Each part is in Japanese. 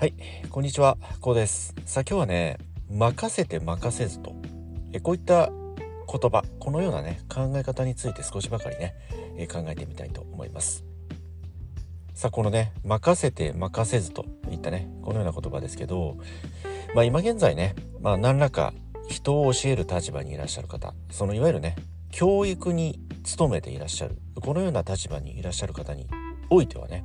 はい、こんにちは、こうです。さあ今日はね、任せて任せずと、えこういった言葉、このようなね、考え方について少しばかりね、え考えてみたいと思います。さあこのね、任せて任せずといったね、このような言葉ですけど、まあ今現在ね、まあ何らか人を教える立場にいらっしゃる方、そのいわゆるね、教育に努めていらっしゃる、このような立場にいらっしゃる方においてはね、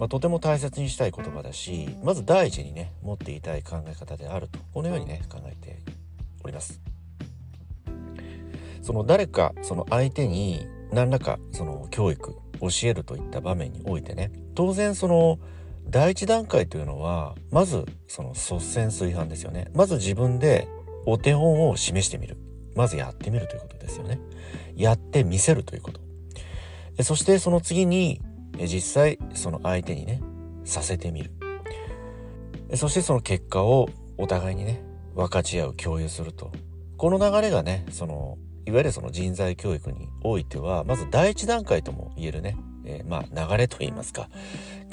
まあ、とても大切にしたい言葉だしまず第一にね持っていたい考え方であるとこのようにね考えております。その誰かその相手に何らかその教育教えるといった場面においてね当然その第一段階というのはまずその率先炊飯ですよね。まず自分でお手本を示してみる。まずやってみるということですよね。やってみせるということ。そしてその次に実際その相手にねさせてみる。そしてその結果をお互いにね分かち合う共有すると。この流れがねそのいわゆるその人材教育においてはまず第一段階とも言えるね、えー、まあ流れといいますか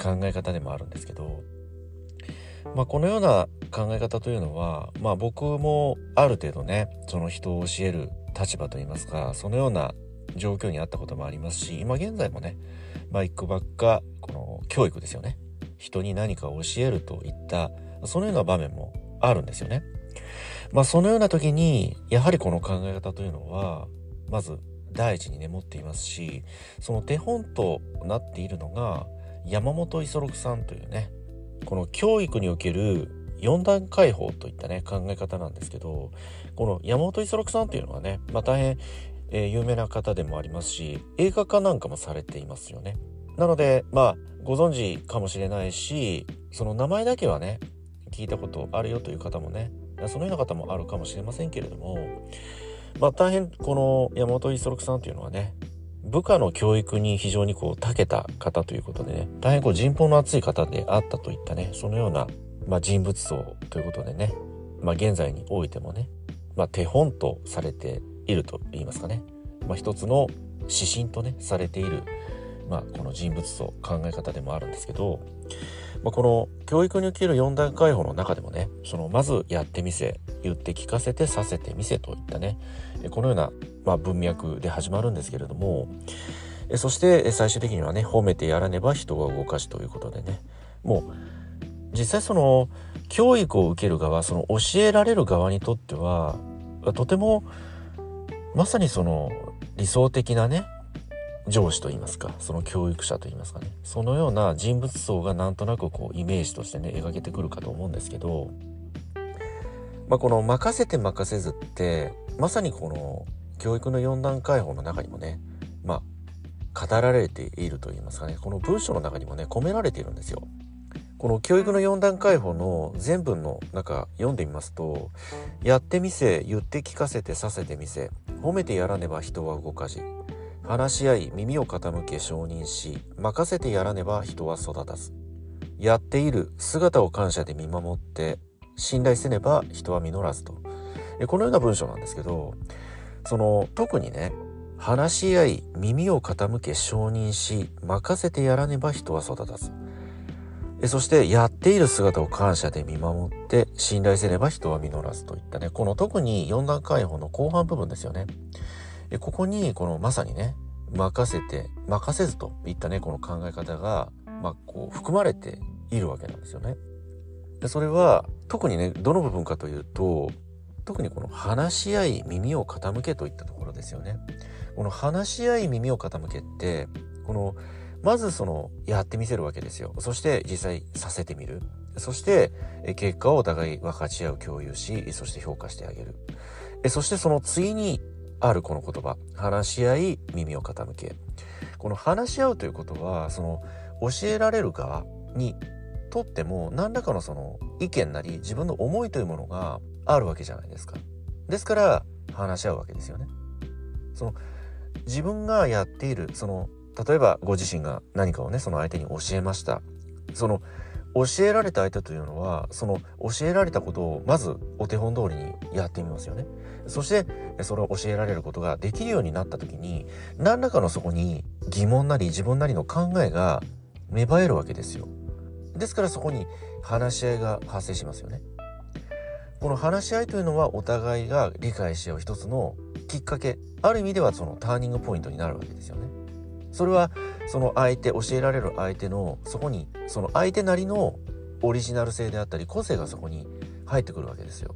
考え方でもあるんですけどまあこのような考え方というのはまあ僕もある程度ねその人を教える立場といいますかそのような状況にあったこともありますし今現在もねまあ一個ばっかこの教育ですよね人に何かを教えるといったそのような場面もあるんですよね。まあそのような時にやはりこの考え方というのはまず第一にね持っていますしその手本となっているのが山本五十六さんというねこの教育における4段階法といったね考え方なんですけどこの山本五十六さんというのはね、まあ、大変えー、有名な方でもありますし映画化なんかもされていますよね。なのでまあご存知かもしれないしその名前だけはね聞いたことあるよという方もねそのような方もあるかもしれませんけれどもまあ大変この山本五十六さんというのはね部下の教育に非常にこう長けた方ということでね大変こう人望の厚い方であったといったねそのような、まあ、人物像ということでね、まあ、現在においてもね、まあ、手本とされていると言いますかね、まあ、一つの指針とねされている、まあ、この人物像考え方でもあるんですけど、まあ、この教育における4段階法の中でもねそのまずやってみせ言って聞かせてさせてみせといったねこのような、まあ、文脈で始まるんですけれどもそして最終的にはね褒めてやらねば人が動かしということでねもう実際その教育を受ける側その教えられる側にとってはとてもまさにその理想的なね上司といいますかその教育者といいますかねそのような人物像がなんとなくこうイメージとしてね描けてくるかと思うんですけど、まあ、この「任せて任せず」ってまさにこの教育の4段階法の中にもねまあ語られているといいますかねこの文章の中にもね込められているんですよ。この教育の4段階法の全文の中読んでみますと「やってみせ言って聞かせてさせてみせ褒めてやらねば人は動かじ。話し合い耳を傾け承認し任せてやらねば人は育たず。やっている姿を感謝で見守って信頼せねば人は実らずと。このような文章なんですけどその特にね話し合い耳を傾け承認し任せてやらねば人は育たず。そしてやっている姿を感謝で見守って信頼せれば人は実らずといったね。この特に4段階法の後半部分ですよね。ここにこのまさにね任せて任せずといったねこの考え方が、まあ、こう含まれているわけなんですよね。それは特にねどの部分かというと特にこの話し合い耳を傾けといったところですよね。この話し合い耳を傾けってこのまずそのやってみせるわけですよ。そして実際させてみる。そして結果をお互い分かち合う共有しそして評価してあげる。そしてその次にあるこの言葉。話し合い耳を傾け。この話し合うということはその教えられる側にとっても何らかのその意見なり自分の思いというものがあるわけじゃないですか。ですから話し合うわけですよね。その自分がやっているその例えばご自身が何かをねその相手に教えましたその教えられた相手というのはその教えられたことをまずお手本通りにやってみますよねそしてそれを教えられることができるようになった時に何らかのそこに疑問なり自分なりの考えが芽生えるわけですよですからそこに話し合いが発生しますよね。この話し合いというのはお互いが理解し合う一つのきっかけある意味ではそのターニングポイントになるわけですよね。それはその相手教えられる相手のそこにその相手なりのオリジナル性であったり個性がそこに入ってくるわけですよ。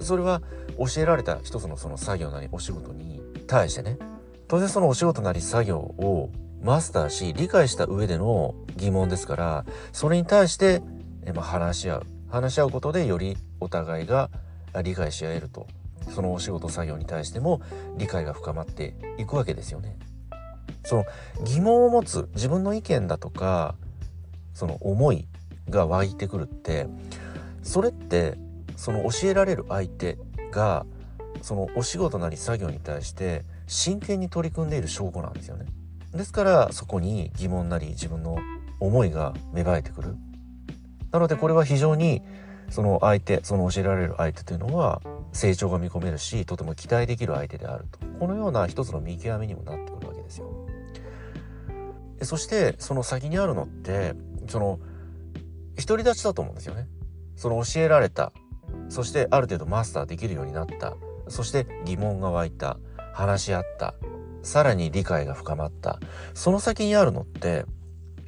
それは教えられた一つのその作業なりお仕事に対してね当然そのお仕事なり作業をマスターし理解した上での疑問ですからそれに対して話し合う話し合うことでよりお互いが理解し合えるとそのお仕事作業に対しても理解が深まっていくわけですよね。その疑問を持つ自分の意見だとかその思いが湧いてくるってそれってその教えられる相手がそのお仕事なり作業に対して真剣に取り組んでいる証拠なんですよね。ですからそこに疑問なり自分の思いが芽生えてくる。なのでこれは非常にその相手その教えられる相手というのは成長が見込めるしとても期待できる相手であるとこのような一つの見極めにもなってくる。そしてその先にあるのってその独り立ちだと思うんですよね。その教えられたそしてある程度マスターできるようになったそして疑問が湧いた話し合ったさらに理解が深まったその先にあるのって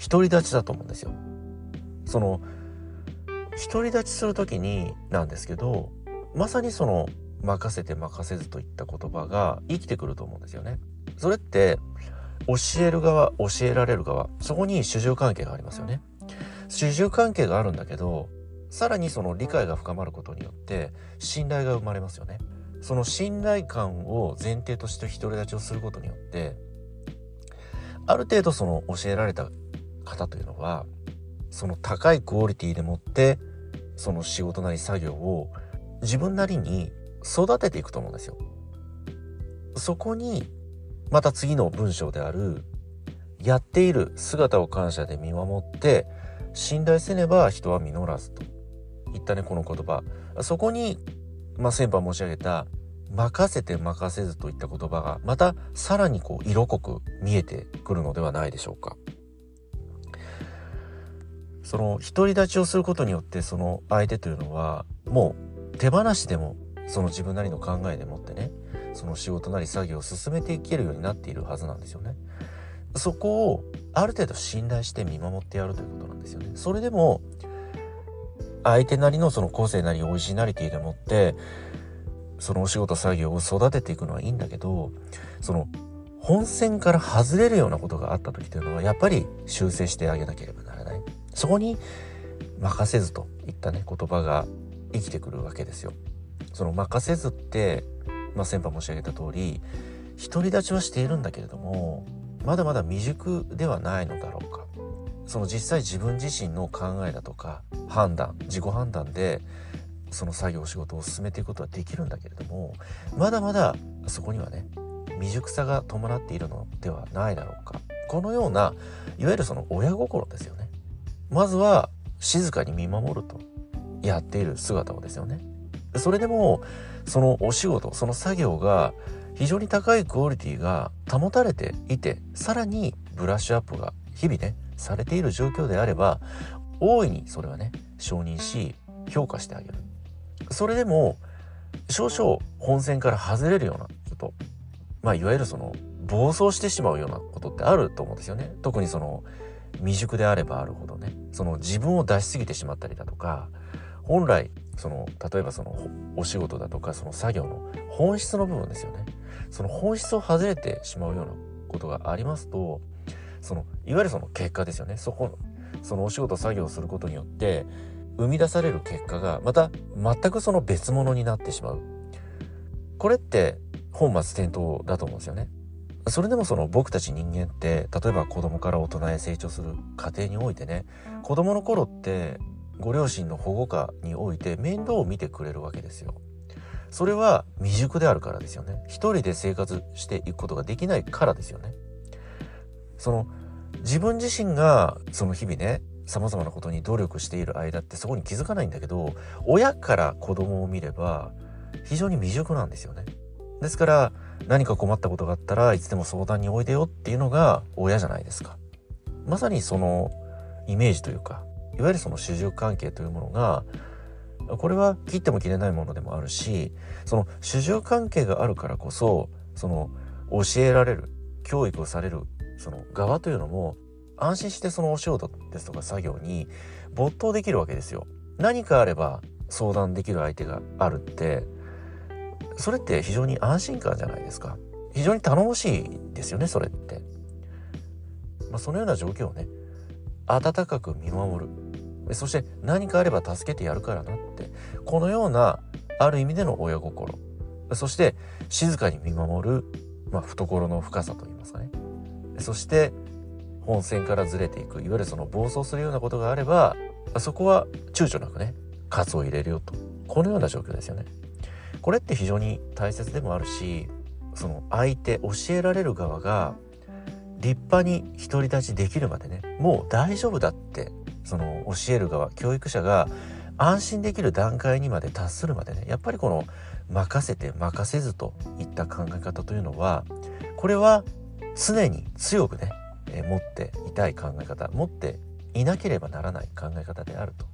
独り立ちだと思うんですよ。その独り立ちする時になんですけどまさにその任せて任せずといった言葉が生きてくると思うんですよね。それって教える側教えられる側そこに主従関係がありますよね。主従関係があるんだけどさらにその理解が深まることによって信頼が生まれますよね。その信頼感を前提として独り立ちをすることによってある程度その教えられた方というのはその高いクオリティでもってその仕事なり作業を自分なりに育てていくと思うんですよ。そこにまた次の文章であるやっている姿を感謝で見守って信頼せねば人は実らずと言ったねこの言葉そこにまあ、先般申し上げた任せて任せずといった言葉がまたさらにこう色濃く見えてくるのではないでしょうか。その独り立ちをすることによってその相手というのはもう手放しでもその自分なりの考えでもってねその仕事なり作業を進めていけるようになっているはずなんですよね。そこをある程度信頼して見守ってやるということなんですよね。それでも相手なりのその個性なりオリジナリティでもってそのお仕事作業を育てていくのはいいんだけどその本線から外れるようなことがあった時というのはやっぱり修正してあげなければならないそこに任せずといったね言葉が生きてくるわけですよその任せずってまあ先般申し上げた通り独り立ちはしているんだけれどもまだまだ未熟ではないのだろうか。その実際自分自身の考えだとか判断自己判断でその作業仕事を進めていくことはできるんだけれどもまだまだそこにはね未熟さが伴っているのではないだろうか。このようないわゆるその親心ですよね。まずは静かに見守るとやっている姿をですよね。それでもそのお仕事その作業が非常に高いクオリティが保たれていてさらにブラッシュアップが日々ねされている状況であれば大いにそれはね承認し評価してあげる。それでも少々本線から外れるようなことまあいわゆるその暴走してしまうようなことってあると思うんですよね。特にその未熟であればあるほどね。その自分を出しすぎてしまったりだとか本来その例えばそのお仕事だとかその作業の本質の部分ですよね。その本質を外れてしまうようなことがありますとそのいわゆるその結果ですよね。そこそのお仕事作業をすることによって生み出される結果がまた全くその別物になってしまう。これって本末転倒だと思うんですよね。それでもその僕たち人間って例えば子供から大人へ成長する過程においてね子供の頃ってご両親の保護下において面倒を見てくれるわけですよそれは未熟であるからですよね一人で生活していくことができないからですよねその自分自身がその日々ね様々なことに努力している間ってそこに気づかないんだけど親から子供を見れば非常に未熟なんですよね。ですから何か困ったことがあったらいつでも相談においでよっていうのが親じゃないですか。まさにそのイメージというかいわゆるその主従関係というものがこれは切っても切れないものでもあるしその主従関係があるからこそその教えられる教育をされるその側というのも安心してそのお仕事ですとか作業に没頭できるわけですよ。何かあれば相談できる相手があるってそれって非常に安心感じゃないですか。非常に頼もしいですよねそれって。まあ、そのような状況をね温かく見守る。そして何かあれば助けてやるからなって。このようなある意味での親心。そして静かに見守る、まあ、懐の深さといいますかね。そして本線からずれていく。いわゆるその暴走するようなことがあればそこは躊躇なくね喝を入れるよと。このような状況ですよね。これって非常に大切でもあるしその相手教えられる側が立派に独り立ちできるまでねもう大丈夫だってその教える側教育者が安心できる段階にまで達するまでねやっぱりこの任せて任せずといった考え方というのはこれは常に強くねえ持っていたい考え方持っていなければならない考え方であると。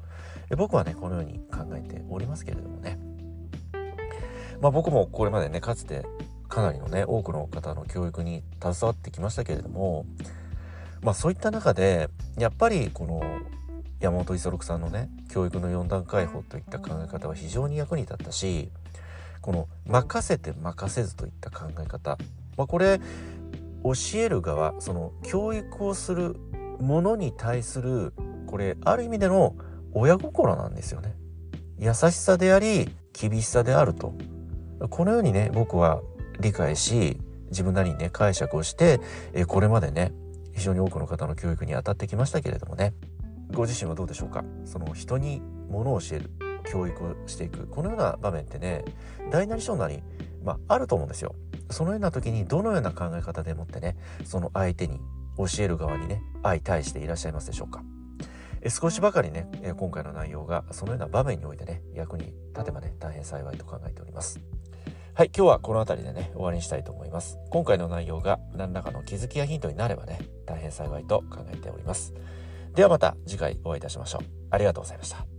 え僕はねこのように考えておりますけれどもね。まあ僕もこれまでねかつてかなりのね多くの方の教育に携わってきましたけれどもまあそういった中でやっぱりこの山本五十六さんのね教育の4段階法といった考え方は非常に役に立ったしこの任せて任せずといった考え方、まあ、これ教える側その教育をするものに対するこれある意味での親心なんですよね。優しさであり厳しさであるとこのようにね僕は理解し自分なりにね解釈をしてこれまでね非常に多くの方の教育に当たってきましたけれどもねご自身はどうでしょうか？その人にものを教える教育をしていくこのような場面ってね大なり小なり、まあ、あると思うんですよ。そのような時にどのような考え方でもってねその相手に教える側にね相対していらっしゃいますでしょうか？え少しばかりね今回の内容がそのような場面においてね役に立てばね大変幸いと考えております。はい今日はこの辺りでね終わりにしたいと思います。今回の内容が何らかの気づきやヒントになればね大変幸いと考えております。ではまた次回お会いいたしましょう。ありがとうございました。